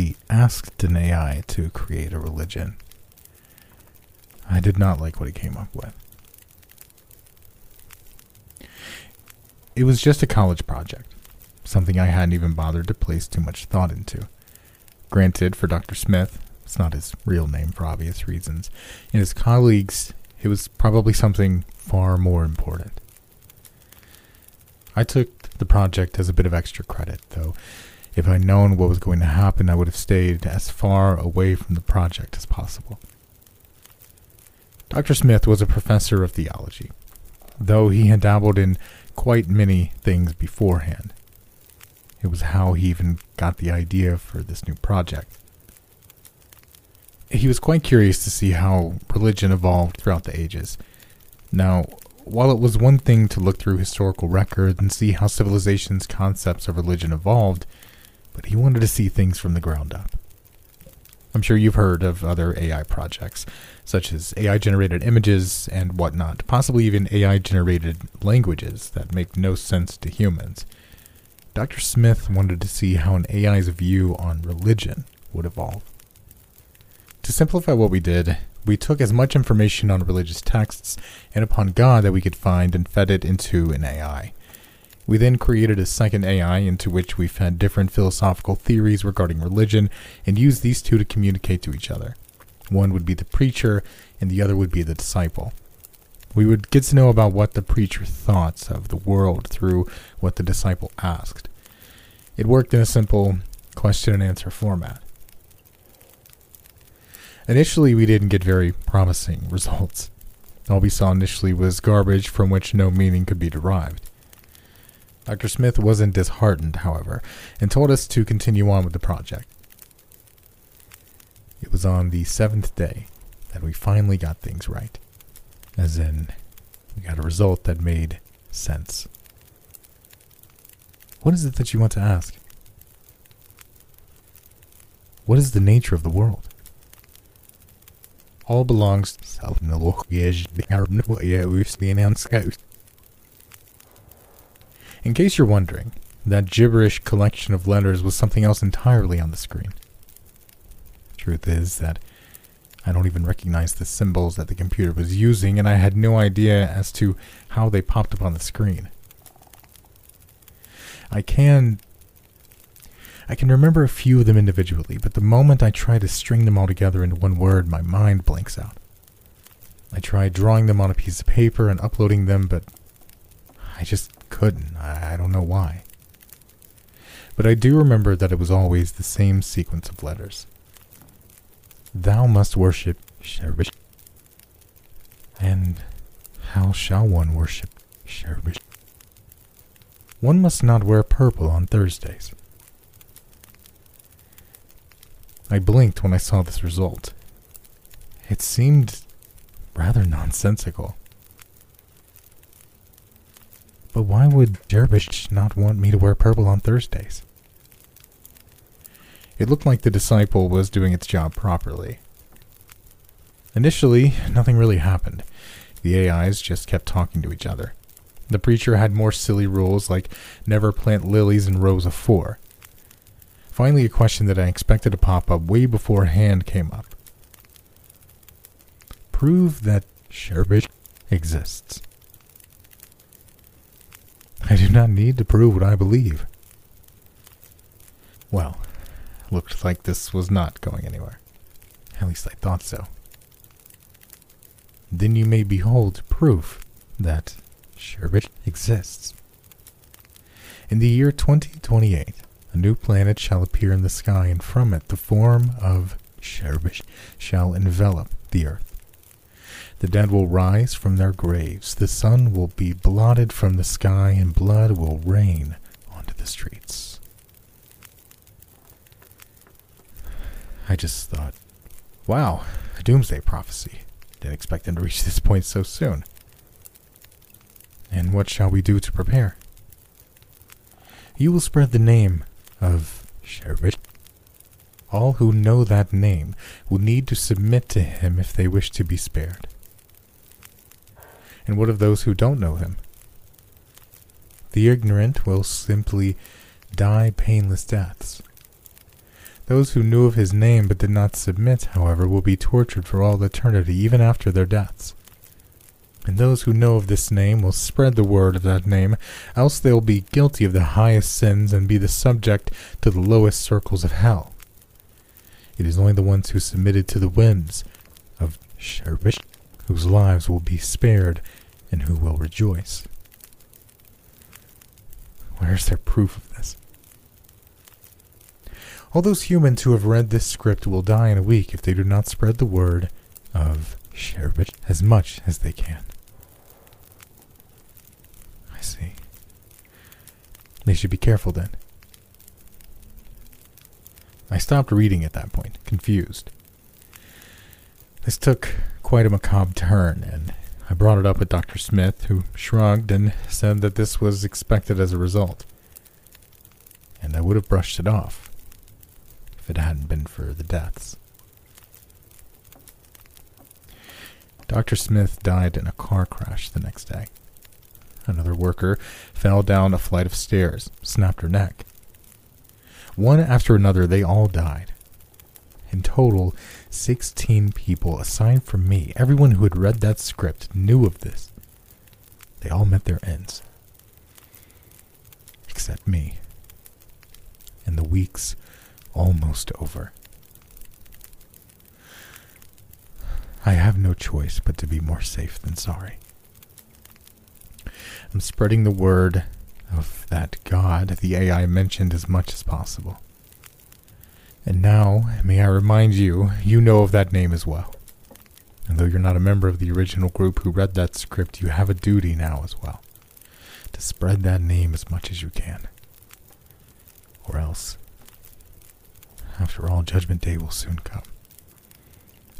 he asked an AI to create a religion. I did not like what he came up with. It was just a college project, something I hadn't even bothered to place too much thought into. Granted, for Dr. Smith, it's not his real name for obvious reasons, and his colleagues, it was probably something far more important. I took the project as a bit of extra credit, though if I'd known what was going to happen, I would have stayed as far away from the project as possible. Dr. Smith was a professor of theology, though he had dabbled in quite many things beforehand. It was how he even got the idea for this new project. He was quite curious to see how religion evolved throughout the ages. Now, while it was one thing to look through historical records and see how civilization's concepts of religion evolved, but he wanted to see things from the ground up. I'm sure you've heard of other AI projects, such as AI generated images and whatnot, possibly even AI generated languages that make no sense to humans. Dr. Smith wanted to see how an AI's view on religion would evolve. To simplify what we did, we took as much information on religious texts and upon God that we could find and fed it into an AI. We then created a second AI into which we fed different philosophical theories regarding religion and used these two to communicate to each other. One would be the preacher, and the other would be the disciple. We would get to know about what the preacher thought of the world through what the disciple asked. It worked in a simple question and answer format. Initially, we didn't get very promising results. All we saw initially was garbage from which no meaning could be derived. Dr. Smith wasn't disheartened, however, and told us to continue on with the project. It was on the seventh day that we finally got things right. As in, we got a result that made sense. What is it that you want to ask? What is the nature of the world? All belongs to in case you're wondering, that gibberish collection of letters was something else entirely on the screen. Truth is that I don't even recognize the symbols that the computer was using, and I had no idea as to how they popped up on the screen. I can I can remember a few of them individually, but the moment I try to string them all together into one word, my mind blanks out. I tried drawing them on a piece of paper and uploading them, but I just couldn't. I, I don't know why. But I do remember that it was always the same sequence of letters. Thou must worship Sherish. And how shall one worship Sherish? One must not wear purple on Thursdays. I blinked when I saw this result. It seemed rather nonsensical. But why would Dervish not want me to wear purple on Thursdays? It looked like the disciple was doing its job properly. Initially, nothing really happened. The AIs just kept talking to each other. The preacher had more silly rules like never plant lilies in rows of four. Finally, a question that I expected to pop up way before hand came up. Prove that Sherbet exists. I do not need to prove what I believe. Well, looked like this was not going anywhere. At least I thought so. Then you may behold proof that Sherbet exists. In the year 2028, a new planet shall appear in the sky, and from it the form of Sherbet shall envelop the earth. The dead will rise from their graves. The sun will be blotted from the sky, and blood will rain onto the streets. I just thought, wow, a doomsday prophecy. Didn't expect them to reach this point so soon. And what shall we do to prepare? You will spread the name of Sherbet. All who know that name will need to submit to him if they wish to be spared. And what of those who don't know him? The ignorant will simply die painless deaths. Those who knew of his name but did not submit, however, will be tortured for all eternity, even after their deaths. And those who know of this name will spread the word of that name, else they will be guilty of the highest sins and be the subject to the lowest circles of hell. It is only the ones who submitted to the whims of Sherbish whose lives will be spared and who will rejoice. Where is their proof of this? All those humans who have read this script will die in a week if they do not spread the word of Sherbet as much as they can. I see. They should be careful then. I stopped reading at that point, confused. This took quite a macabre turn, and I brought it up with Dr. Smith, who shrugged and said that this was expected as a result. And I would have brushed it off if it hadn't been for the deaths. Dr. Smith died in a car crash the next day. Another worker fell down a flight of stairs, snapped her neck. One after another, they all died. In total, 16 people, aside from me, everyone who had read that script knew of this. They all met their ends. Except me. And the weeks almost over. I have no choice but to be more safe than sorry. I'm spreading the word of that God the AI mentioned as much as possible. And now, may I remind you, you know of that name as well. And though you're not a member of the original group who read that script, you have a duty now as well to spread that name as much as you can. Or else, after all, Judgment Day will soon come.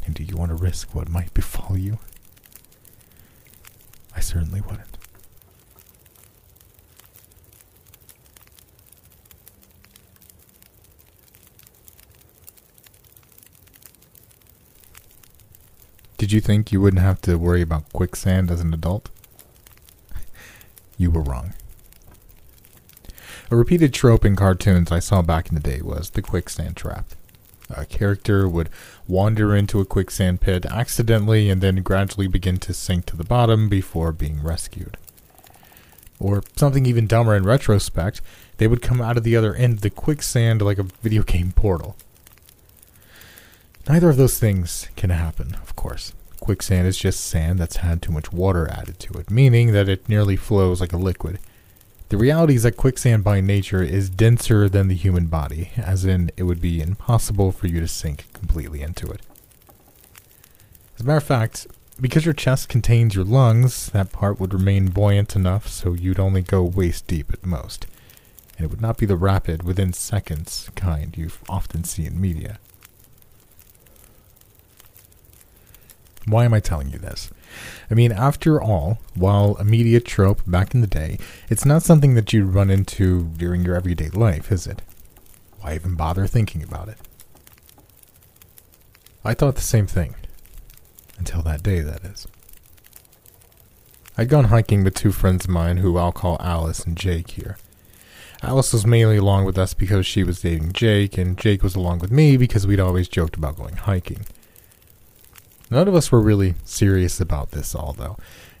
And do you want to risk what might befall you? I certainly wouldn't. Did you think you wouldn't have to worry about quicksand as an adult? you were wrong. A repeated trope in cartoons I saw back in the day was the quicksand trap. A character would wander into a quicksand pit accidentally and then gradually begin to sink to the bottom before being rescued. Or something even dumber in retrospect, they would come out of the other end of the quicksand like a video game portal. Neither of those things can happen, of course. Quicksand is just sand that's had too much water added to it, meaning that it nearly flows like a liquid. The reality is that quicksand by nature is denser than the human body, as in, it would be impossible for you to sink completely into it. As a matter of fact, because your chest contains your lungs, that part would remain buoyant enough so you'd only go waist deep at most, and it would not be the rapid, within seconds kind you often see in media. Why am I telling you this? I mean, after all, while a media trope back in the day, it's not something that you'd run into during your everyday life, is it? Why even bother thinking about it? I thought the same thing. Until that day, that is. I'd gone hiking with two friends of mine who I'll call Alice and Jake here. Alice was mainly along with us because she was dating Jake, and Jake was along with me because we'd always joked about going hiking. None of us were really serious about this all, though,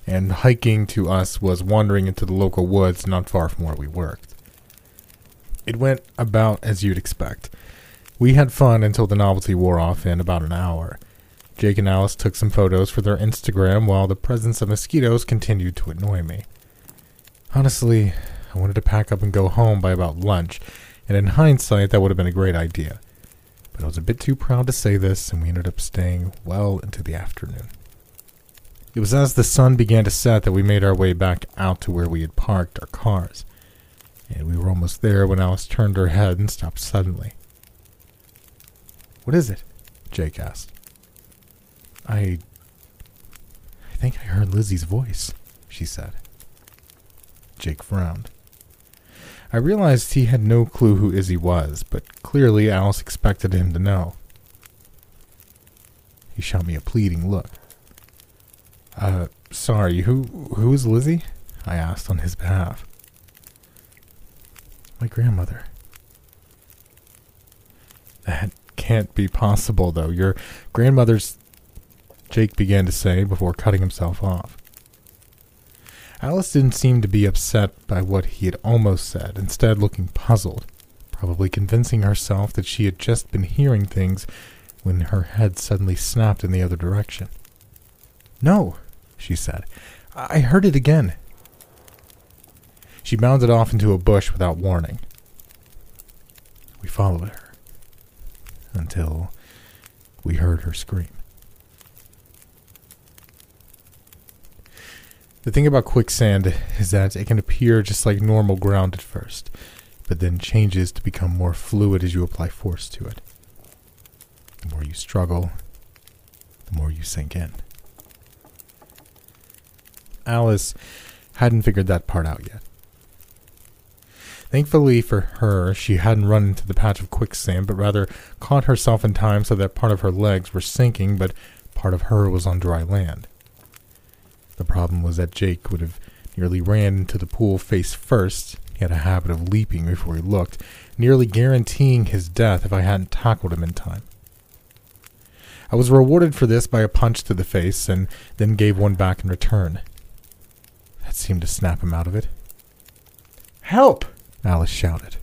and hiking to us was wandering into the local woods not far from where we worked. It went about as you'd expect. We had fun until the novelty wore off in about an hour. Jake and Alice took some photos for their Instagram while the presence of mosquitoes continued to annoy me. Honestly, I wanted to pack up and go home by about lunch, and in hindsight, that would have been a great idea I was a bit too proud to say this, and we ended up staying well into the afternoon. It was as the sun began to set that we made our way back out to where we had parked our cars, and we were almost there when Alice turned her head and stopped suddenly. What is it? Jake asked. I. I think I heard Lizzie's voice, she said. Jake frowned. I realized he had no clue who Izzy was, but clearly Alice expected him to know. He shot me a pleading look. Uh, sorry, who who is Lizzie? I asked on his behalf. My grandmother. That can't be possible, though. Your grandmother's. Jake began to say before cutting himself off. Alice didn't seem to be upset by what he had almost said, instead, looking puzzled, probably convincing herself that she had just been hearing things when her head suddenly snapped in the other direction. No, she said. I heard it again. She bounded off into a bush without warning. We followed her until we heard her scream. The thing about quicksand is that it can appear just like normal ground at first, but then changes to become more fluid as you apply force to it. The more you struggle, the more you sink in. Alice hadn't figured that part out yet. Thankfully for her, she hadn't run into the patch of quicksand, but rather caught herself in time so that part of her legs were sinking, but part of her was on dry land. The problem was that Jake would have nearly ran into the pool face first. He had a habit of leaping before he looked, nearly guaranteeing his death if I hadn't tackled him in time. I was rewarded for this by a punch to the face, and then gave one back in return. That seemed to snap him out of it. Help! Alice shouted.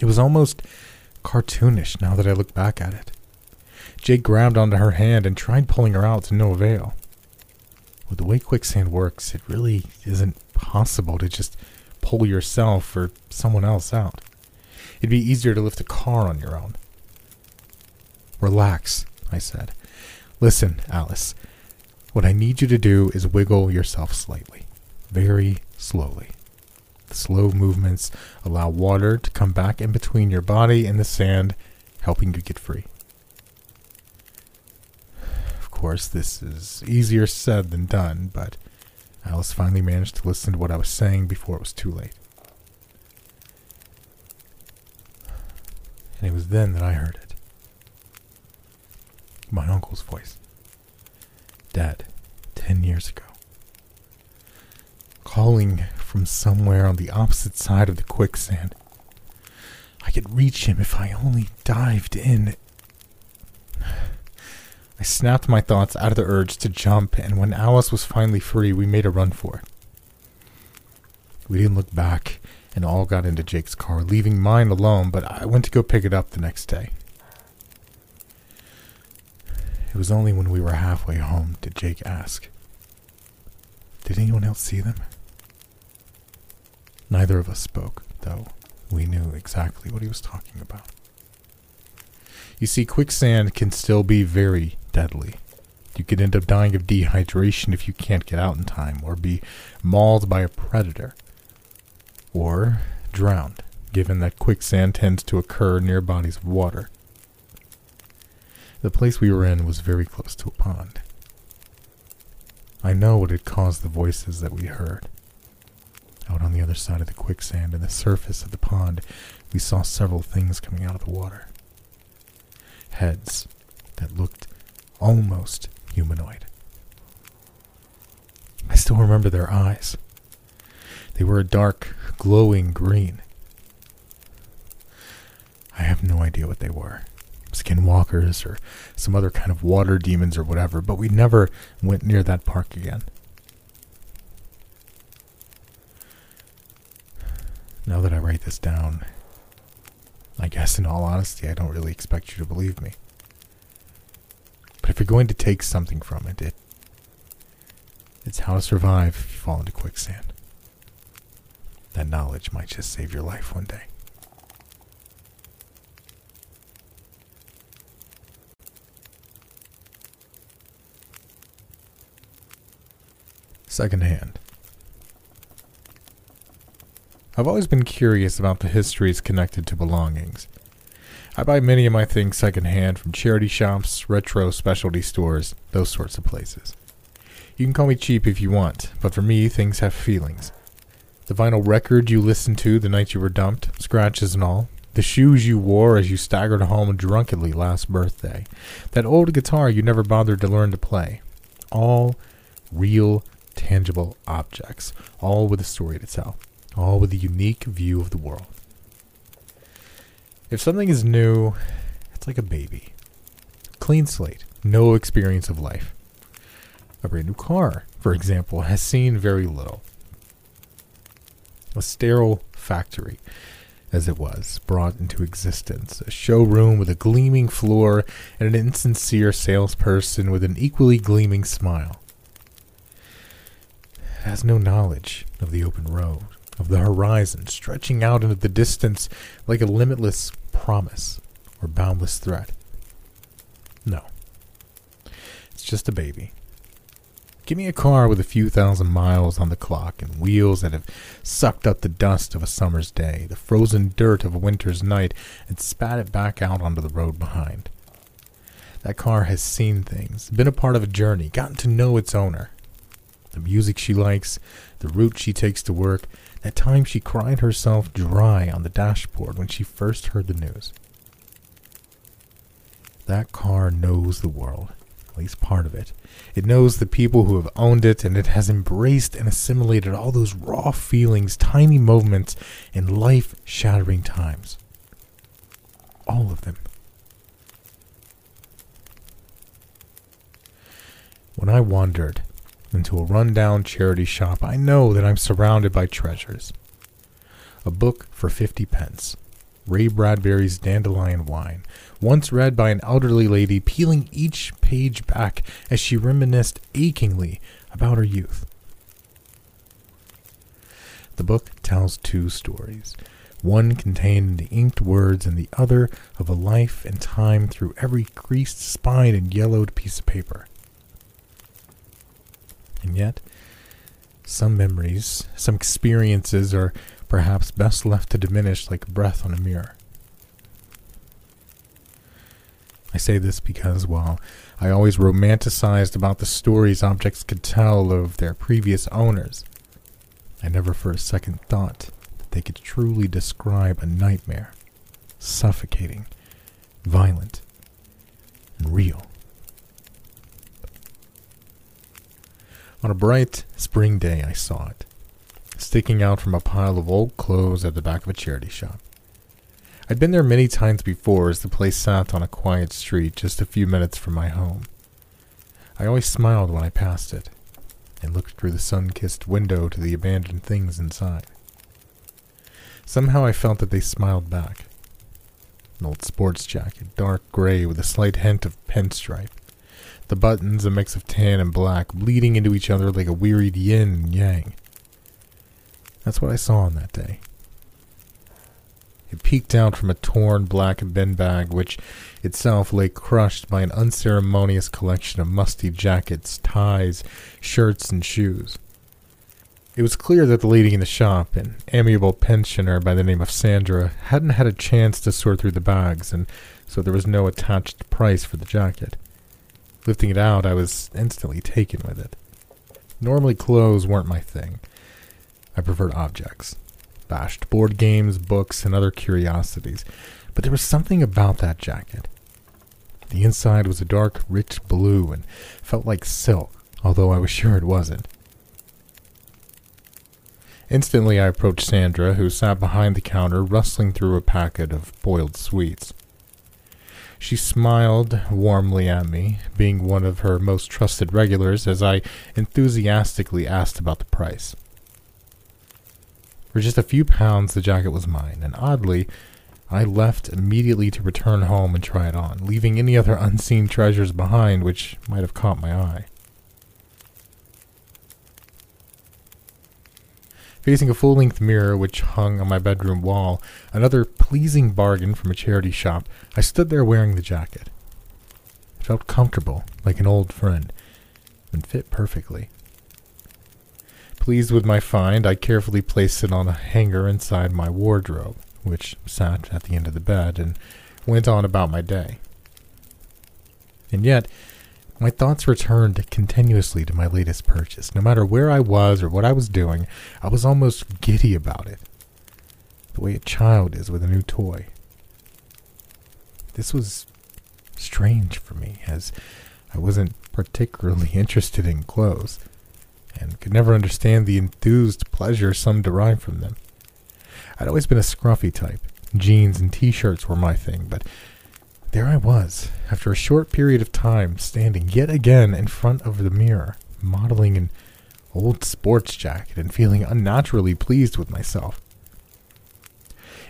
It was almost cartoonish now that I look back at it. Jake grabbed onto her hand and tried pulling her out to no avail. With the way quicksand works, it really isn't possible to just pull yourself or someone else out. It'd be easier to lift a car on your own. Relax, I said. Listen, Alice. What I need you to do is wiggle yourself slightly, very slowly. The slow movements allow water to come back in between your body and the sand, helping you get free. Course, this is easier said than done, but Alice finally managed to listen to what I was saying before it was too late. And it was then that I heard it. My uncle's voice. Dead ten years ago. Calling from somewhere on the opposite side of the quicksand. I could reach him if I only dived in. I snapped my thoughts out of the urge to jump, and when Alice was finally free, we made a run for it. We didn't look back and all got into Jake's car, leaving mine alone, but I went to go pick it up the next day. It was only when we were halfway home did Jake ask, Did anyone else see them? Neither of us spoke, though we knew exactly what he was talking about. You see, quicksand can still be very deadly. You could end up dying of dehydration if you can't get out in time, or be mauled by a predator, or drowned, given that quicksand tends to occur near bodies of water. The place we were in was very close to a pond. I know what had caused the voices that we heard. Out on the other side of the quicksand and the surface of the pond, we saw several things coming out of the water. Heads that looked almost humanoid. I still remember their eyes. They were a dark, glowing green. I have no idea what they were skinwalkers or some other kind of water demons or whatever, but we never went near that park again. Now that I write this down, I guess in all honesty, I don't really expect you to believe me. But if you're going to take something from it, it it's how to survive if you fall into quicksand. That knowledge might just save your life one day. Secondhand. I've always been curious about the histories connected to belongings. I buy many of my things secondhand from charity shops, retro specialty stores, those sorts of places. You can call me cheap if you want, but for me, things have feelings. The vinyl record you listened to the night you were dumped, scratches and all, the shoes you wore as you staggered home drunkenly last birthday, that old guitar you never bothered to learn to play. All real, tangible objects, all with a story to tell all with a unique view of the world. If something is new, it's like a baby. Clean slate, no experience of life. A brand new car, for example, has seen very little. A sterile factory, as it was, brought into existence. A showroom with a gleaming floor and an insincere salesperson with an equally gleaming smile. It has no knowledge of the open road, of the horizon stretching out into the distance like a limitless promise or boundless threat. No. It's just a baby. Give me a car with a few thousand miles on the clock and wheels that have sucked up the dust of a summer's day, the frozen dirt of a winter's night, and spat it back out onto the road behind. That car has seen things, been a part of a journey, gotten to know its owner. The music she likes, the route she takes to work, that times, she cried herself dry on the dashboard when she first heard the news. That car knows the world, at least part of it. It knows the people who have owned it, and it has embraced and assimilated all those raw feelings, tiny moments, and life shattering times. All of them. When I wandered into a rundown charity shop, I know that I'm surrounded by treasures. A book for 50 pence. Ray Bradbury's Dandelion Wine, once read by an elderly lady, peeling each page back as she reminisced achingly about her youth. The book tells two stories one contained in the inked words, and the other of a life and time through every creased spine and yellowed piece of paper. And yet, some memories, some experiences are perhaps best left to diminish like breath on a mirror. I say this because while I always romanticized about the stories objects could tell of their previous owners, I never for a second thought that they could truly describe a nightmare, suffocating, violent, and real. On a bright spring day, I saw it, sticking out from a pile of old clothes at the back of a charity shop. I'd been there many times before as the place sat on a quiet street just a few minutes from my home. I always smiled when I passed it and looked through the sun kissed window to the abandoned things inside. Somehow I felt that they smiled back. An old sports jacket, dark gray with a slight hint of pinstripe, the buttons a mix of tan and black, bleeding into each other like a wearied yin and yang. That's what I saw on that day. It peeked out from a torn black bin bag, which itself lay crushed by an unceremonious collection of musty jackets, ties, shirts, and shoes. It was clear that the lady in the shop, an amiable pensioner by the name of Sandra, hadn't had a chance to sort through the bags, and so there was no attached price for the jacket. Lifting it out, I was instantly taken with it. Normally, clothes weren't my thing. I preferred objects bashed board games, books, and other curiosities. But there was something about that jacket. The inside was a dark, rich blue and felt like silk, although I was sure it wasn't. Instantly, I approached Sandra, who sat behind the counter rustling through a packet of boiled sweets. She smiled warmly at me, being one of her most trusted regulars, as I enthusiastically asked about the price. For just a few pounds, the jacket was mine, and oddly, I left immediately to return home and try it on, leaving any other unseen treasures behind which might have caught my eye. Facing a full length mirror which hung on my bedroom wall, another pleasing bargain from a charity shop, I stood there wearing the jacket. It felt comfortable, like an old friend, and fit perfectly. Pleased with my find, I carefully placed it on a hanger inside my wardrobe, which sat at the end of the bed, and went on about my day. And yet, my thoughts returned continuously to my latest purchase. No matter where I was or what I was doing, I was almost giddy about it. The way a child is with a new toy. This was strange for me, as I wasn't particularly interested in clothes, and could never understand the enthused pleasure some derive from them. I'd always been a scruffy type, Jeans and t shirts were my thing, but there I was, after a short period of time, standing yet again in front of the mirror, modeling an old sports jacket and feeling unnaturally pleased with myself.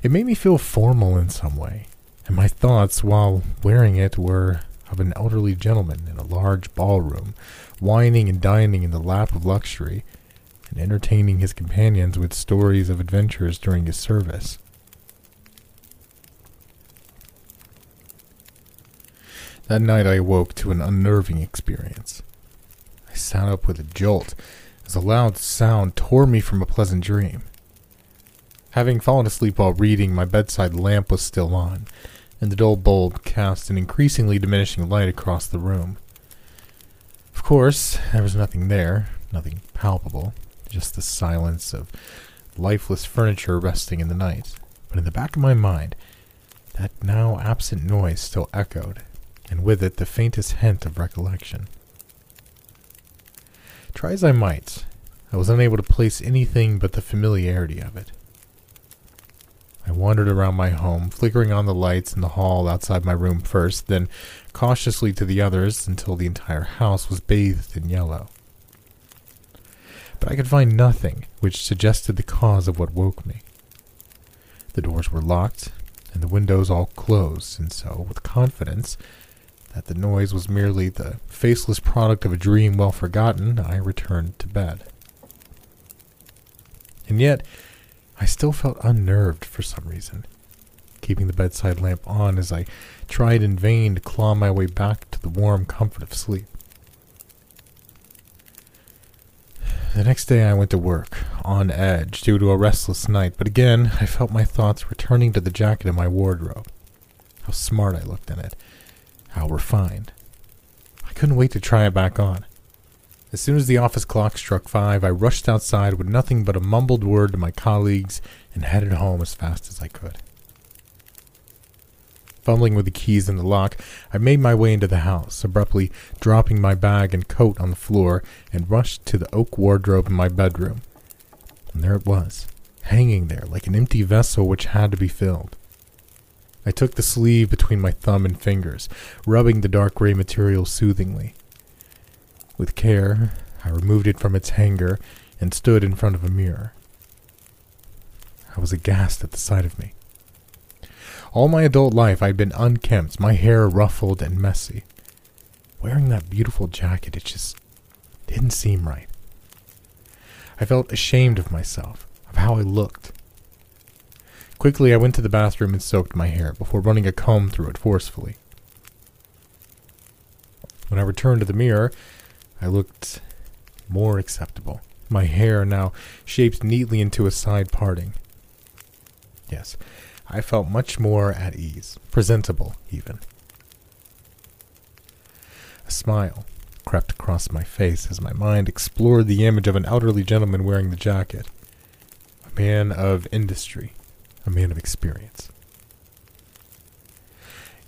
It made me feel formal in some way, and my thoughts while wearing it were of an elderly gentleman in a large ballroom, wining and dining in the lap of luxury, and entertaining his companions with stories of adventures during his service. That night I awoke to an unnerving experience. I sat up with a jolt as a loud sound tore me from a pleasant dream. Having fallen asleep while reading, my bedside lamp was still on, and the dull bulb cast an increasingly diminishing light across the room. Of course, there was nothing there, nothing palpable, just the silence of lifeless furniture resting in the night. But in the back of my mind, that now absent noise still echoed, and with it the faintest hint of recollection. Try as I might, I was unable to place anything but the familiarity of it. I wandered around my home, flickering on the lights in the hall outside my room first, then cautiously to the others until the entire house was bathed in yellow. But I could find nothing which suggested the cause of what woke me. The doors were locked, and the windows all closed, and so, with confidence, that the noise was merely the faceless product of a dream well forgotten, I returned to bed. And yet, I still felt unnerved for some reason, keeping the bedside lamp on as I tried in vain to claw my way back to the warm comfort of sleep. The next day I went to work, on edge due to a restless night, but again I felt my thoughts returning to the jacket in my wardrobe. How smart I looked in it, how refined. I couldn't wait to try it back on. As soon as the office clock struck five, I rushed outside with nothing but a mumbled word to my colleagues and headed home as fast as I could. Fumbling with the keys in the lock, I made my way into the house, abruptly dropping my bag and coat on the floor, and rushed to the oak wardrobe in my bedroom. And there it was, hanging there like an empty vessel which had to be filled. I took the sleeve between my thumb and fingers, rubbing the dark gray material soothingly. With care, I removed it from its hanger and stood in front of a mirror. I was aghast at the sight of me. All my adult life I'd been unkempt, my hair ruffled and messy. Wearing that beautiful jacket, it just didn't seem right. I felt ashamed of myself, of how I looked. Quickly, I went to the bathroom and soaked my hair before running a comb through it forcefully. When I returned to the mirror, I looked more acceptable. My hair now shaped neatly into a side parting. Yes, I felt much more at ease, presentable even. A smile crept across my face as my mind explored the image of an elderly gentleman wearing the jacket. A man of industry, a man of experience.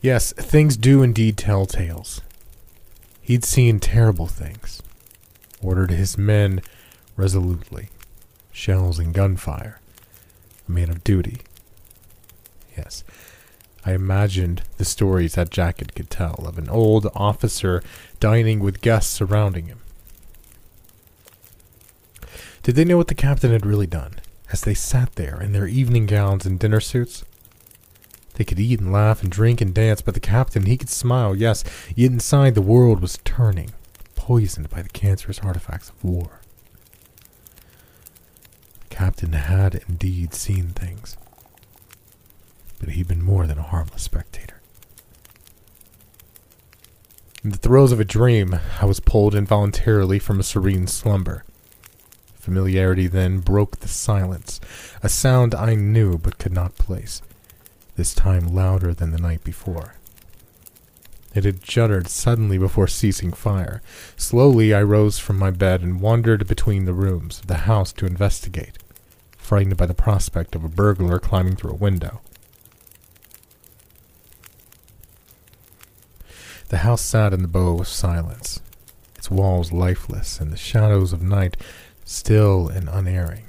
Yes, things do indeed tell tales. He'd seen terrible things, ordered his men resolutely, shells and gunfire, a man of duty. Yes, I imagined the stories that jacket could tell of an old officer dining with guests surrounding him. Did they know what the captain had really done? As they sat there in their evening gowns and dinner suits. They could eat and laugh and drink and dance, but the captain, he could smile, yes, yet inside the world was turning, poisoned by the cancerous artifacts of war. The captain had indeed seen things, but he'd been more than a harmless spectator. In the throes of a dream, I was pulled involuntarily from a serene slumber. Familiarity then broke the silence, a sound I knew but could not place, this time louder than the night before. It had shuddered suddenly before ceasing fire. Slowly I rose from my bed and wandered between the rooms of the house to investigate, frightened by the prospect of a burglar climbing through a window. The house sat in the bow of silence, its walls lifeless, and the shadows of night still and unerring.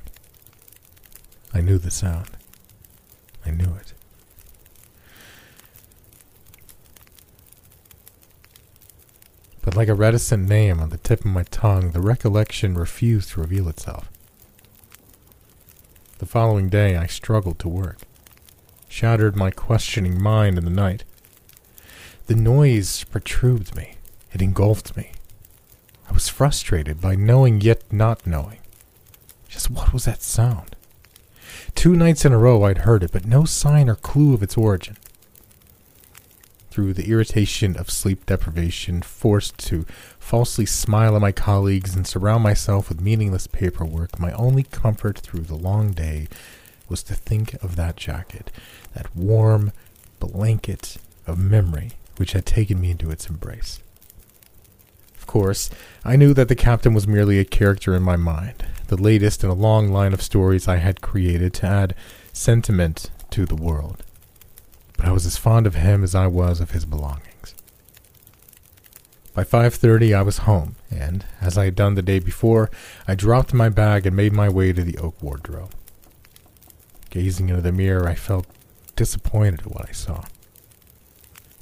I knew the sound. I knew it. But like a reticent name on the tip of my tongue, the recollection refused to reveal itself. The following day, I struggled to work, shattered my questioning mind in the night. The noise perturbed me, it engulfed me. I was frustrated by knowing yet not knowing. Just what was that sound? Two nights in a row I'd heard it, but no sign or clue of its origin. Through the irritation of sleep deprivation, forced to falsely smile at my colleagues and surround myself with meaningless paperwork, my only comfort through the long day was to think of that jacket, that warm blanket of memory which had taken me into its embrace. Course, I knew that the captain was merely a character in my mind, the latest in a long line of stories I had created to add sentiment to the world. But I was as fond of him as I was of his belongings. By 5:30 I was home, and as I had done the day before, I dropped my bag and made my way to the oak wardrobe. Gazing into the mirror, I felt disappointed at what I saw.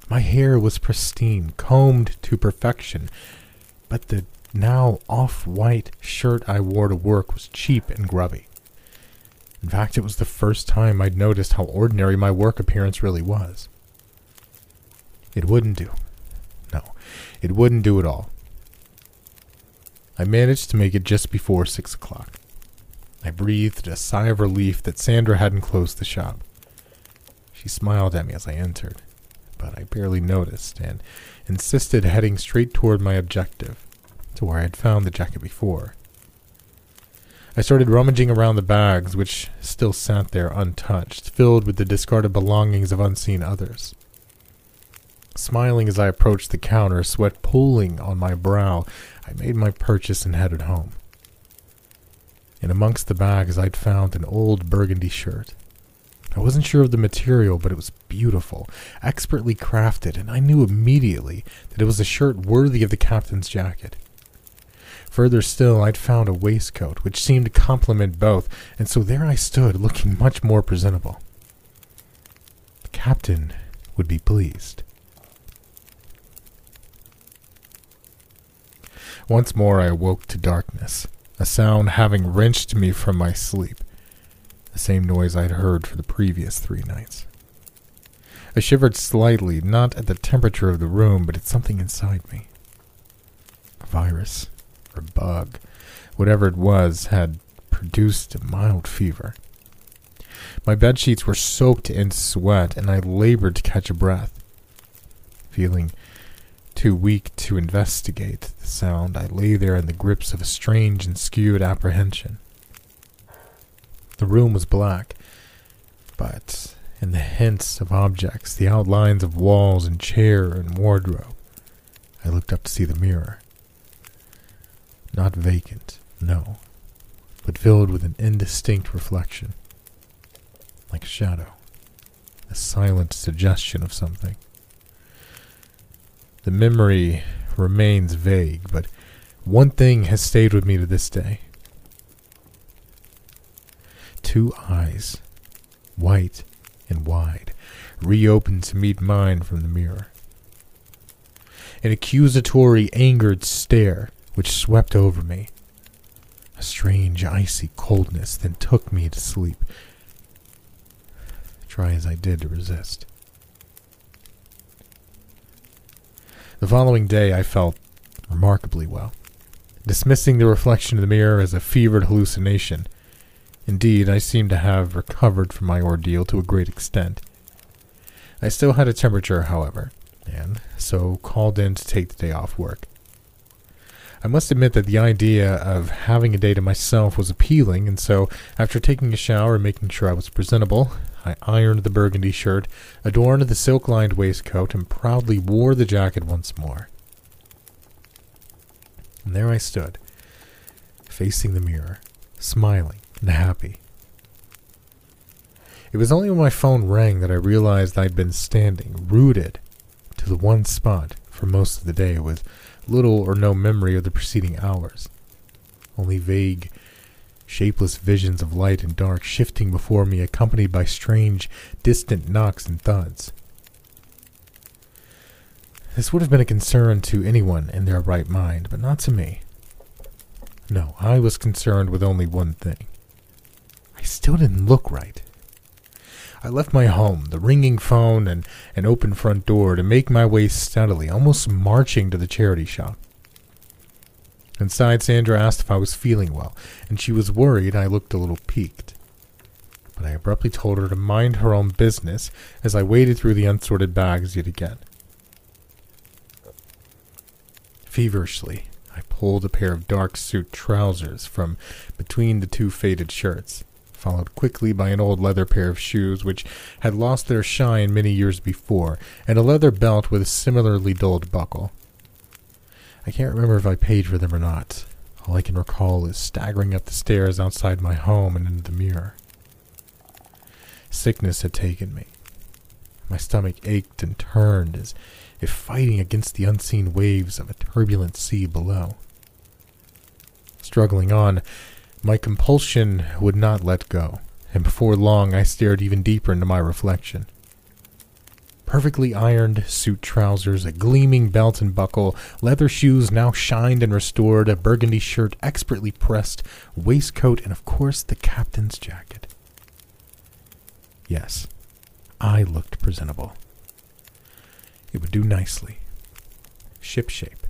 My hair was pristine, combed to perfection, but the now off white shirt I wore to work was cheap and grubby. In fact, it was the first time I'd noticed how ordinary my work appearance really was. It wouldn't do. No, it wouldn't do at all. I managed to make it just before six o'clock. I breathed a sigh of relief that Sandra hadn't closed the shop. She smiled at me as I entered, but I barely noticed and insisted heading straight toward my objective to where I had found the jacket before. I started rummaging around the bags, which still sat there untouched, filled with the discarded belongings of unseen others. Smiling as I approached the counter, sweat pooling on my brow, I made my purchase and headed home. In amongst the bags, I'd found an old burgundy shirt. I wasn't sure of the material, but it was beautiful, expertly crafted, and I knew immediately that it was a shirt worthy of the captain's jacket. Further still, I'd found a waistcoat which seemed to complement both, and so there I stood, looking much more presentable. The captain would be pleased. Once more I awoke to darkness, a sound having wrenched me from my sleep, the same noise I'd heard for the previous three nights. I shivered slightly, not at the temperature of the room, but at something inside me. A virus or bug, whatever it was, had produced a mild fever. My bed sheets were soaked in sweat, and I labored to catch a breath. Feeling too weak to investigate the sound, I lay there in the grips of a strange and skewed apprehension. The room was black, but in the hints of objects, the outlines of walls and chair and wardrobe, I looked up to see the mirror. Not vacant, no, but filled with an indistinct reflection. Like a shadow, a silent suggestion of something. The memory remains vague, but one thing has stayed with me to this day. Two eyes, white and wide, reopened to meet mine from the mirror. An accusatory, angered stare which swept over me. A strange, icy coldness then took me to sleep, try as I did to resist. The following day I felt remarkably well, dismissing the reflection in the mirror as a fevered hallucination. Indeed, I seemed to have recovered from my ordeal to a great extent. I still had a temperature, however, and so called in to take the day off work. I must admit that the idea of having a day to myself was appealing, and so, after taking a shower and making sure I was presentable, I ironed the burgundy shirt, adorned the silk lined waistcoat, and proudly wore the jacket once more. And there I stood, facing the mirror, smiling and happy. It was only when my phone rang that I realized I'd been standing, rooted to the one spot for most of the day, with little or no memory of the preceding hours. Only vague, shapeless visions of light and dark shifting before me, accompanied by strange, distant knocks and thuds. This would have been a concern to anyone in their right mind, but not to me. No, I was concerned with only one thing. I still didn't look right. I left my home, the ringing phone, and an open front door to make my way steadily, almost marching to the charity shop. Inside, Sandra asked if I was feeling well, and she was worried I looked a little peaked. But I abruptly told her to mind her own business as I waded through the unsorted bags yet again. Feverishly, I pulled a pair of dark suit trousers from between the two faded shirts, followed quickly by an old leather pair of shoes which had lost their shine many years before, and a leather belt with a similarly dulled buckle. I can't remember if I paid for them or not. All I can recall is staggering up the stairs outside my home and into the mirror. Sickness had taken me. My stomach ached and turned as if fighting against the unseen waves of a turbulent sea below. Struggling on, my compulsion would not let go, and before long I stared even deeper into my reflection. Perfectly ironed suit trousers, a gleaming belt and buckle, leather shoes now shined and restored, a burgundy shirt expertly pressed, waistcoat, and of course the captain's jacket. Yes, I looked presentable. It would do nicely. Ship shape.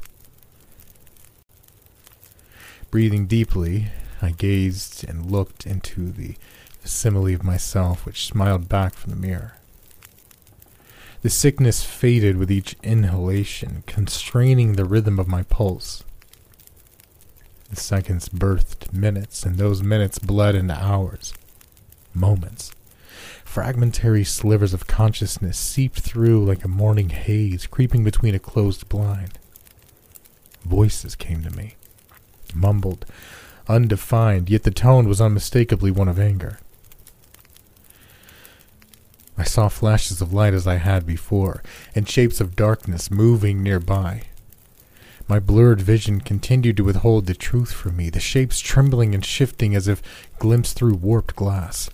Breathing deeply, I gazed and looked into the facsimile of myself which smiled back from the mirror. The sickness faded with each inhalation, constraining the rhythm of my pulse. The seconds birthed minutes, and those minutes bled into hours, moments. Fragmentary slivers of consciousness seeped through like a morning haze, creeping between a closed blind. Voices came to me, mumbled, undefined, yet the tone was unmistakably one of anger. I saw flashes of light as I had before, and shapes of darkness moving nearby. My blurred vision continued to withhold the truth from me, the shapes trembling and shifting as if glimpsed through warped glass.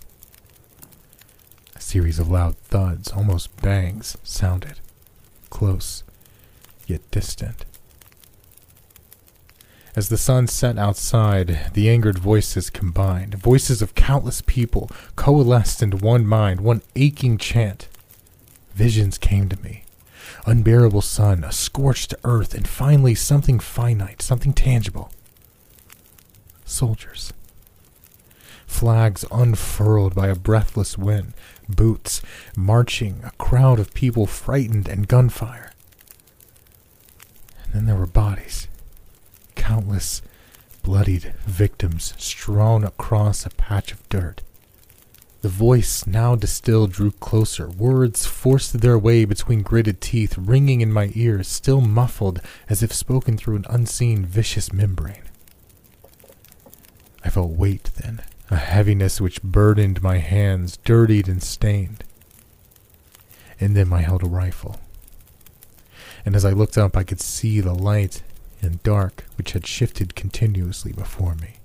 A series of loud thuds, almost bangs, sounded, close, yet distant. As the sun set outside, the angered voices combined, voices of countless people coalesced into one mind, one aching chant. Visions came to me. Unbearable sun, a scorched earth, and finally something finite, something tangible. Soldiers. Flags unfurled by a breathless wind, boots, marching, a crowd of people frightened, and gunfire. And then there were bodies countless bloodied victims strewn across a patch of dirt. The voice, now distilled, drew closer. Words forced their way between gritted teeth, ringing in my ears, still muffled as if spoken through an unseen, vicious membrane. I felt weight then, a heaviness which burdened my hands, dirtied and stained. In them I held a rifle. And as I looked up, I could see the light and dark which had shifted continuously before me.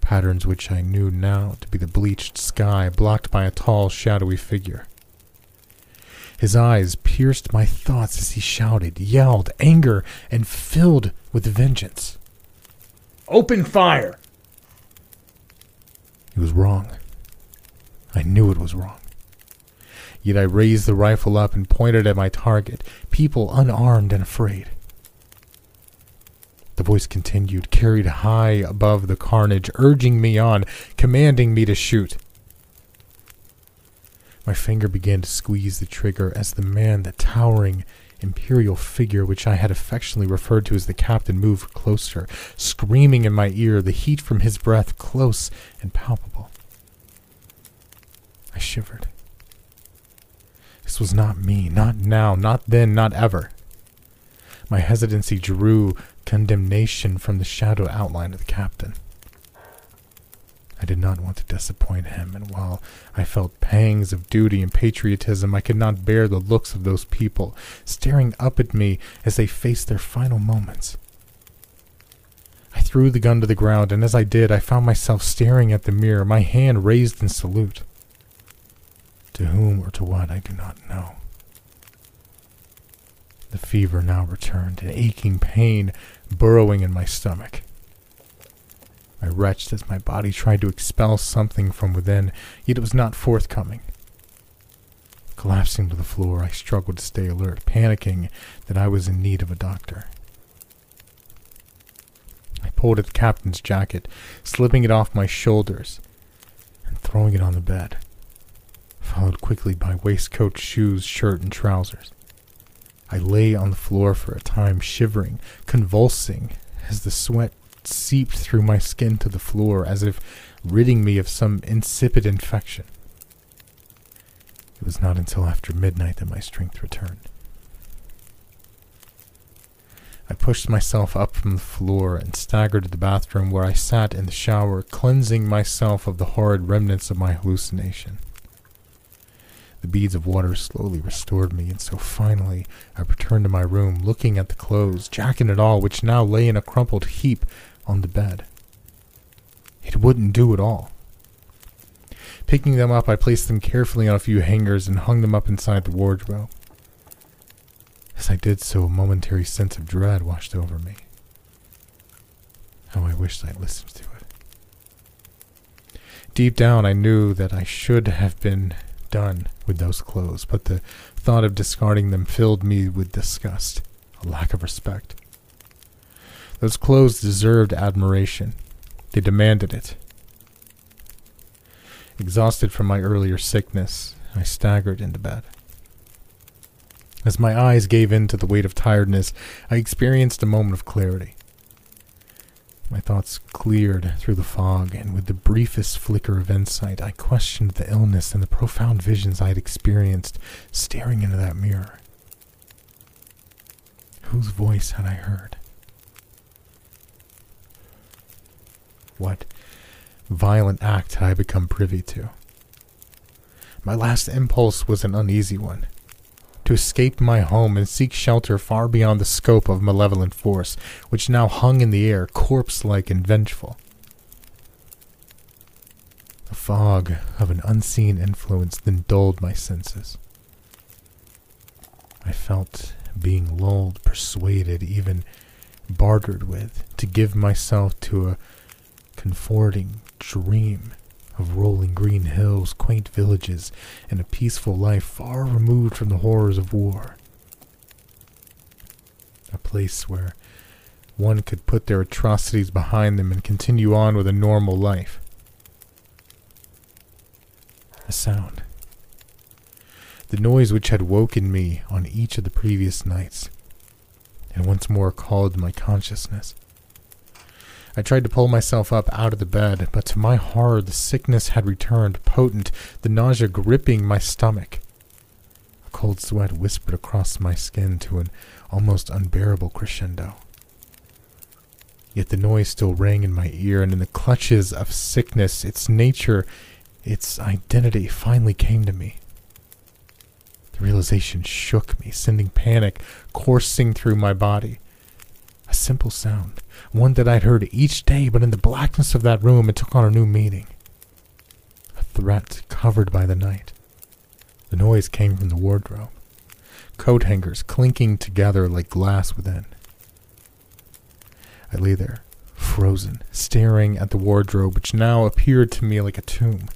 Patterns which I knew now to be the bleached sky blocked by a tall, shadowy figure. His eyes pierced my thoughts as he shouted, yelled, anger, and filled with vengeance. Open fire! He was wrong. I knew it was wrong. Yet I raised the rifle up and pointed at my target, people unarmed and afraid. The voice continued, carried high above the carnage, urging me on, commanding me to shoot. My finger began to squeeze the trigger as the man, the towering imperial figure which I had affectionately referred to as the captain, moved closer, screaming in my ear, the heat from his breath close and palpable. I shivered. This was not me, not now, not then, not ever. My hesitancy drew condemnation from the shadow outline of the captain. I did not want to disappoint him, and while I felt pangs of duty and patriotism, I could not bear the looks of those people staring up at me as they faced their final moments. I threw the gun to the ground, and as I did, I found myself staring at the mirror, my hand raised in salute. To whom or to what I do not know. The fever now returned, an aching pain burrowing in my stomach. I retched as my body tried to expel something from within, yet it was not forthcoming. Collapsing to the floor, I struggled to stay alert, panicking that I was in need of a doctor. I pulled at the captain's jacket, slipping it off my shoulders and throwing it on the bed, followed quickly by waistcoat, shoes, shirt, and trousers. I lay on the floor for a time, shivering, convulsing, as the sweat seeped through my skin to the floor, as if ridding me of some insipid infection. It was not until after midnight that my strength returned. I pushed myself up from the floor and staggered to the bathroom where I sat in the shower, cleansing myself of the horrid remnants of my hallucination. The beads of water slowly restored me, and so finally I returned to my room, looking at the clothes, jacket and all, which now lay in a crumpled heap on the bed. It wouldn't do at all. Picking them up, I placed them carefully on a few hangers and hung them up inside the wardrobe. As I did so, a momentary sense of dread washed over me. How I wished I'd listened to it. Deep down, I knew that I should have been done with those clothes, but the thought of discarding them filled me with disgust, a lack of respect. Those clothes deserved admiration. They demanded it. Exhausted from my earlier sickness, I staggered into bed. As my eyes gave in to the weight of tiredness, I experienced a moment of clarity. My thoughts cleared through the fog, and with the briefest flicker of insight, I questioned the illness and the profound visions I had experienced staring into that mirror. Whose voice had I heard? What violent act had I become privy to? My last impulse was an uneasy one to escape my home and seek shelter far beyond the scope of malevolent force, which now hung in the air, corpse like and vengeful. The fog of an unseen influence then dulled my senses. I felt being lulled, persuaded, even bartered with, to give myself to a comforting dream of rolling green hills, quaint villages, and a peaceful life far removed from the horrors of war. A place where one could put their atrocities behind them and continue on with a normal life. A sound. The noise which had woken me on each of the previous nights, and once more called my consciousness. I tried to pull myself up out of the bed, but to my horror, the sickness had returned, potent, the nausea gripping my stomach. A cold sweat whispered across my skin to an almost unbearable crescendo. Yet the noise still rang in my ear, and in the clutches of sickness, its nature, its identity finally came to me. The realization shook me, sending panic coursing through my body. A simple sound, one that I'd heard each day, but in the blackness of that room it took on a new meaning. A threat covered by the night. The noise came from the wardrobe, coat hangers clinking together like glass within. I lay there, frozen, staring at the wardrobe, which now appeared to me like a tomb.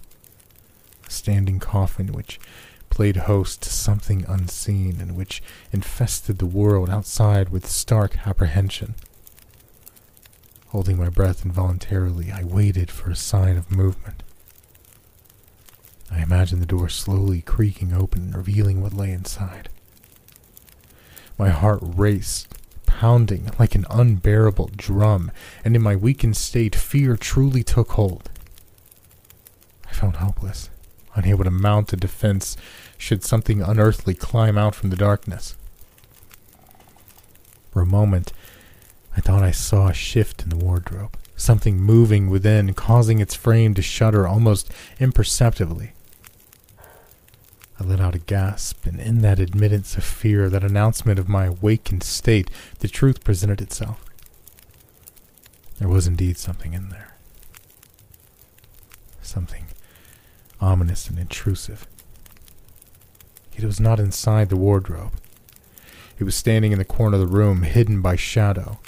A standing coffin which played host to something unseen and which infested the world outside with stark apprehension. Holding my breath involuntarily, I waited for a sign of movement. I imagined the door slowly creaking open, and revealing what lay inside. My heart raced, pounding like an unbearable drum, and in my weakened state, fear truly took hold. I felt helpless, unable to mount a defense should something unearthly climb out from the darkness. For a moment, I thought I saw a shift in the wardrobe, something moving within, causing its frame to shudder almost imperceptibly. I let out a gasp, and in that admittance of fear, that announcement of my awakened state, the truth presented itself. There was indeed something in there. Something ominous and intrusive. It was not inside the wardrobe. It was standing in the corner of the room, hidden by shadow.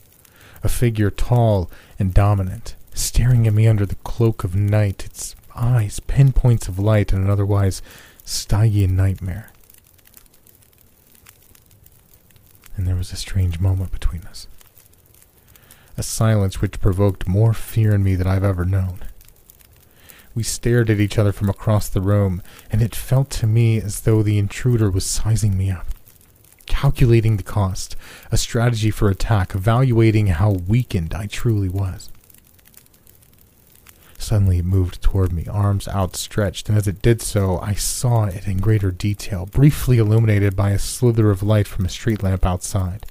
A figure tall and dominant, staring at me under the cloak of night, its eyes pinpoints of light in an otherwise Stygian nightmare. And there was a strange moment between us. A silence which provoked more fear in me than I've ever known. We stared at each other from across the room, and it felt to me as though the intruder was sizing me up, calculating the cost, a strategy for attack, evaluating how weakened I truly was. Suddenly it moved toward me, arms outstretched, and as it did so, I saw it in greater detail, briefly illuminated by a slither of light from a street lamp outside.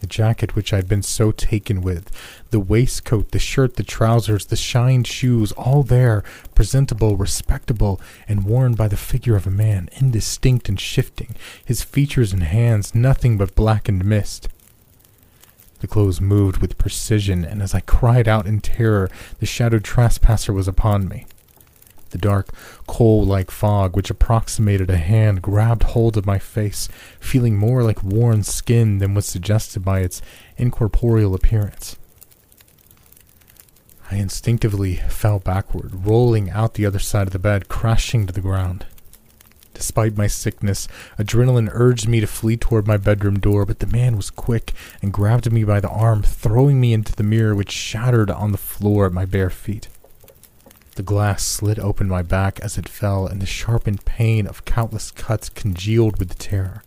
The jacket which I'd been so taken with, the waistcoat, the shirt, the trousers, the shined shoes, all there, presentable, respectable, and worn by the figure of a man, indistinct and shifting, his features and hands nothing but blackened mist. The clothes moved with precision, and as I cried out in terror, the shadowed trespasser was upon me. The dark, coal like fog, which approximated a hand, grabbed hold of my face, feeling more like worn skin than was suggested by its incorporeal appearance. I instinctively fell backward, rolling out the other side of the bed, crashing to the ground. Despite my sickness, adrenaline urged me to flee toward my bedroom door, but the man was quick and grabbed me by the arm, throwing me into the mirror, which shattered on the floor at my bare feet. The glass slid open my back as it fell, and the sharpened pain of countless cuts congealed with the terror.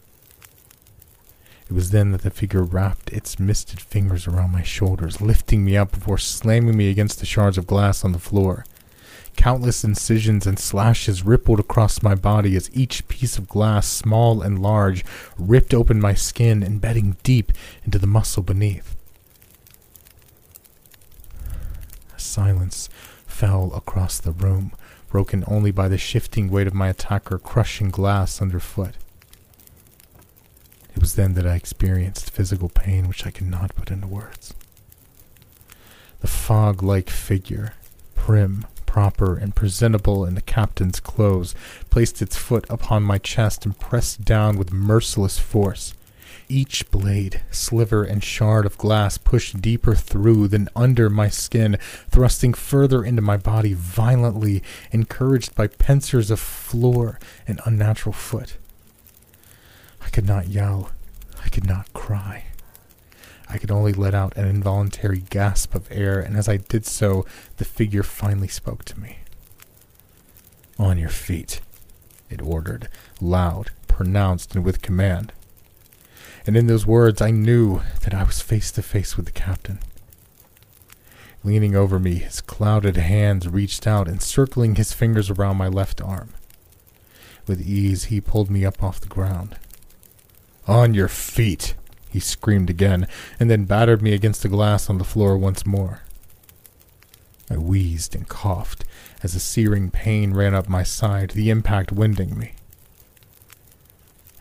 It was then that the figure wrapped its misted fingers around my shoulders, lifting me up before slamming me against the shards of glass on the floor. Countless incisions and slashes rippled across my body as each piece of glass, small and large, ripped open my skin, embedding deep into the muscle beneath. A silence fell across the room, broken only by the shifting weight of my attacker crushing glass underfoot. It was then that I experienced physical pain which I cannot put into words. The fog like figure, prim, proper and presentable in the captain's clothes, placed its foot upon my chest and pressed down with merciless force. Each blade, sliver, and shard of glass pushed deeper through than under my skin, thrusting further into my body violently, encouraged by pincers of floor and unnatural foot. I could not yell. I could not cry. I could only let out an involuntary gasp of air, and as I did so, the figure finally spoke to me. On your feet, it ordered, loud, pronounced, and with command. And in those words, I knew that I was face to face with the captain. Leaning over me, his clouded hands reached out, encircling his fingers around my left arm. With ease, he pulled me up off the ground. On your feet, he screamed again, and then battered me against the glass on the floor once more. I wheezed and coughed as a searing pain ran up my side, the impact winding me.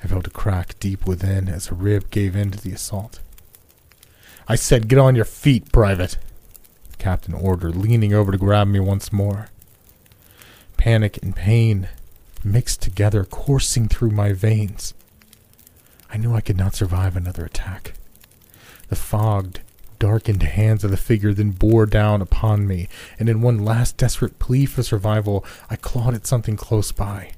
I felt a crack deep within as a rib gave in to the assault. I said, Get on your feet, Private, the captain ordered, leaning over to grab me once more. Panic and pain mixed together, coursing through my veins. I knew I could not survive another attack. The fogged, darkened hands of the figure then bore down upon me, and in one last desperate plea for survival, I clawed at something close by.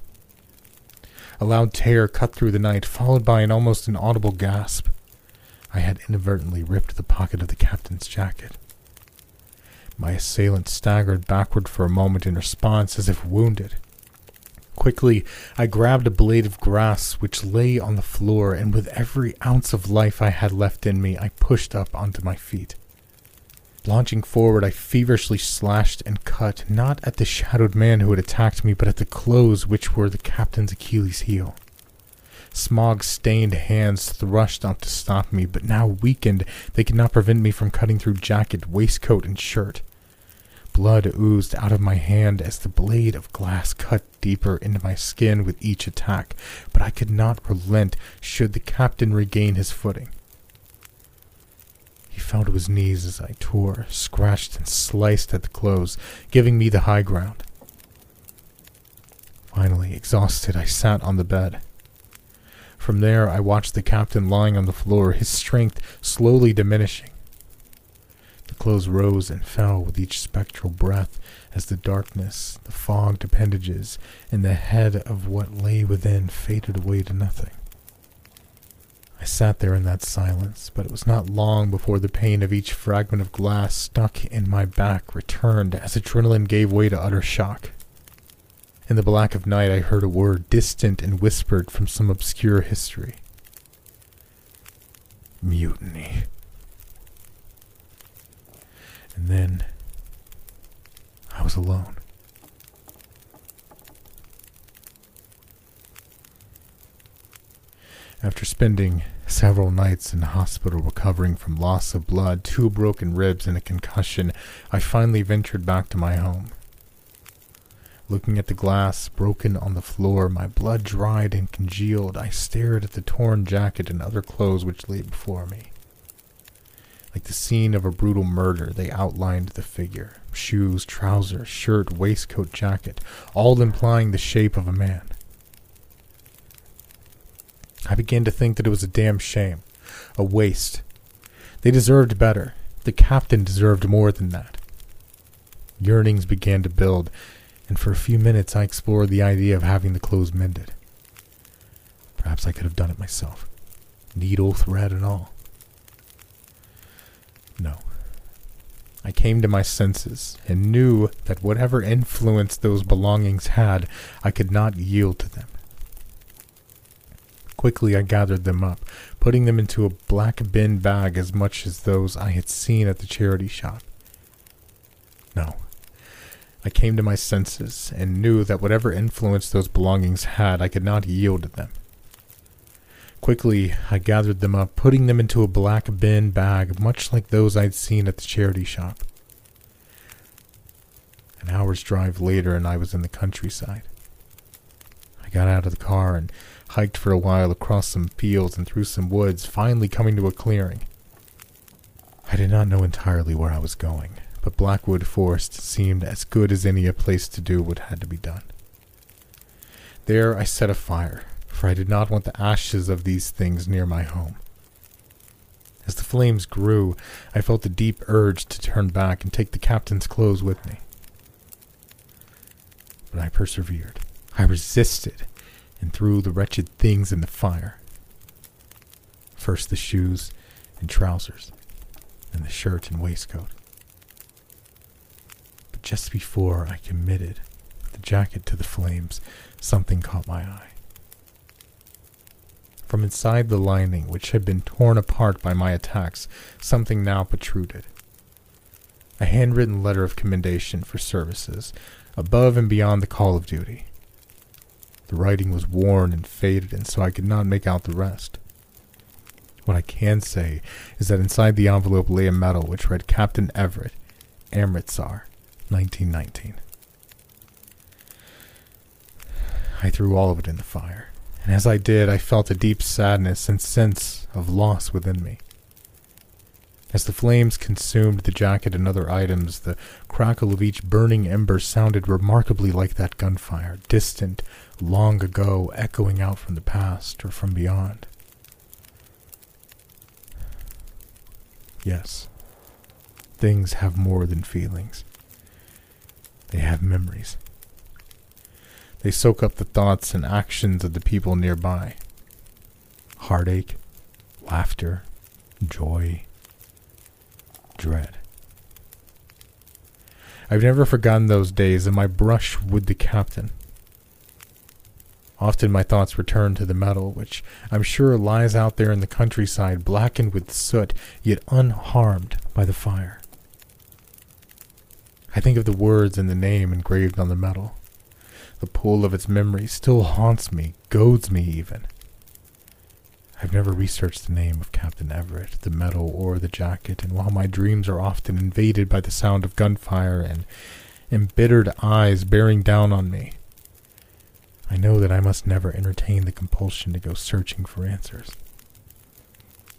A loud tear cut through the night, followed by an almost inaudible gasp. I had inadvertently ripped the pocket of the captain's jacket. My assailant staggered backward for a moment in response, as if wounded. Quickly, I grabbed a blade of grass which lay on the floor, and with every ounce of life I had left in me, I pushed up onto my feet. Launching forward, I feverishly slashed and cut, not at the shadowed man who had attacked me, but at the clothes which were the captain's Achilles heel. Smog stained hands thrust out to stop me, but now weakened, they could not prevent me from cutting through jacket, waistcoat, and shirt. Blood oozed out of my hand as the blade of glass cut deeper into my skin with each attack, but I could not relent should the captain regain his footing. He fell to his knees as I tore, scratched, and sliced at the clothes, giving me the high ground. Finally, exhausted, I sat on the bed. From there, I watched the captain lying on the floor, his strength slowly diminishing. The clothes rose and fell with each spectral breath as the darkness, the fogged appendages, and the head of what lay within faded away to nothing. I sat there in that silence, but it was not long before the pain of each fragment of glass stuck in my back returned as adrenaline gave way to utter shock. In the black of night, I heard a word distant and whispered from some obscure history. Mutiny. And then I was alone. After spending several nights in hospital recovering from loss of blood, two broken ribs, and a concussion, I finally ventured back to my home. Looking at the glass broken on the floor, my blood dried and congealed. I stared at the torn jacket and other clothes which lay before me. Like the scene of a brutal murder, they outlined the figure shoes, trousers, shirt, waistcoat, jacket, all implying the shape of a man. I began to think that it was a damn shame, a waste. They deserved better. The captain deserved more than that. Yearnings began to build, and for a few minutes I explored the idea of having the clothes mended. Perhaps I could have done it myself, needle, thread, and all. No. I came to my senses and knew that whatever influence those belongings had, I could not yield to them. Quickly I gathered them up, putting them into a black bin bag as much as those I had seen at the charity shop. No. I came to my senses and knew that whatever influence those belongings had, I could not yield to them. Quickly, I gathered them up, putting them into a black bin bag, much like those I'd seen at the charity shop. An hour's drive later, and I was in the countryside. I got out of the car and hiked for a while across some fields and through some woods, finally coming to a clearing. I did not know entirely where I was going, but Blackwood Forest seemed as good as any a place to do what had to be done. There I set a fire, for I did not want the ashes of these things near my home. As the flames grew, I felt a deep urge to turn back and take the captain's clothes with me. But I persevered. I resisted and threw the wretched things in the fire. First the shoes and trousers, then the shirt and waistcoat. But just before I committed the jacket to the flames, something caught my eye. From inside the lining, which had been torn apart by my attacks, something now protruded. A handwritten letter of commendation for services, above and beyond the call of duty. The writing was worn and faded, and so I could not make out the rest. What I can say is that inside the envelope lay a medal which read Captain Everett, Amritsar, 1919. I threw all of it in the fire, and as I did, I felt a deep sadness and sense of loss within me. As the flames consumed the jacket and other items, the crackle of each burning ember sounded remarkably like that gunfire, distant, long ago, echoing out from the past or from beyond. Yes, things have more than feelings. They have memories. They soak up the thoughts and actions of the people nearby. Heartache, laughter, joy, dread. I've never forgotten those days and my brush with the captain. Often my thoughts return to the medal, which I'm sure lies out there in the countryside, blackened with soot, yet unharmed by the fire. I think of the words and the name engraved on the medal. The pull of its memory still haunts me, goads me even. I've never researched the name of Captain Everett, the medal, or the jacket, and while my dreams are often invaded by the sound of gunfire and embittered eyes bearing down on me, I know that I must never entertain the compulsion to go searching for answers.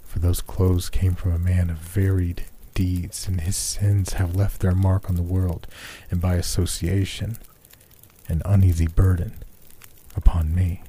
For those clothes came from a man of varied deeds, and his sins have left their mark on the world, and by association, an uneasy burden upon me.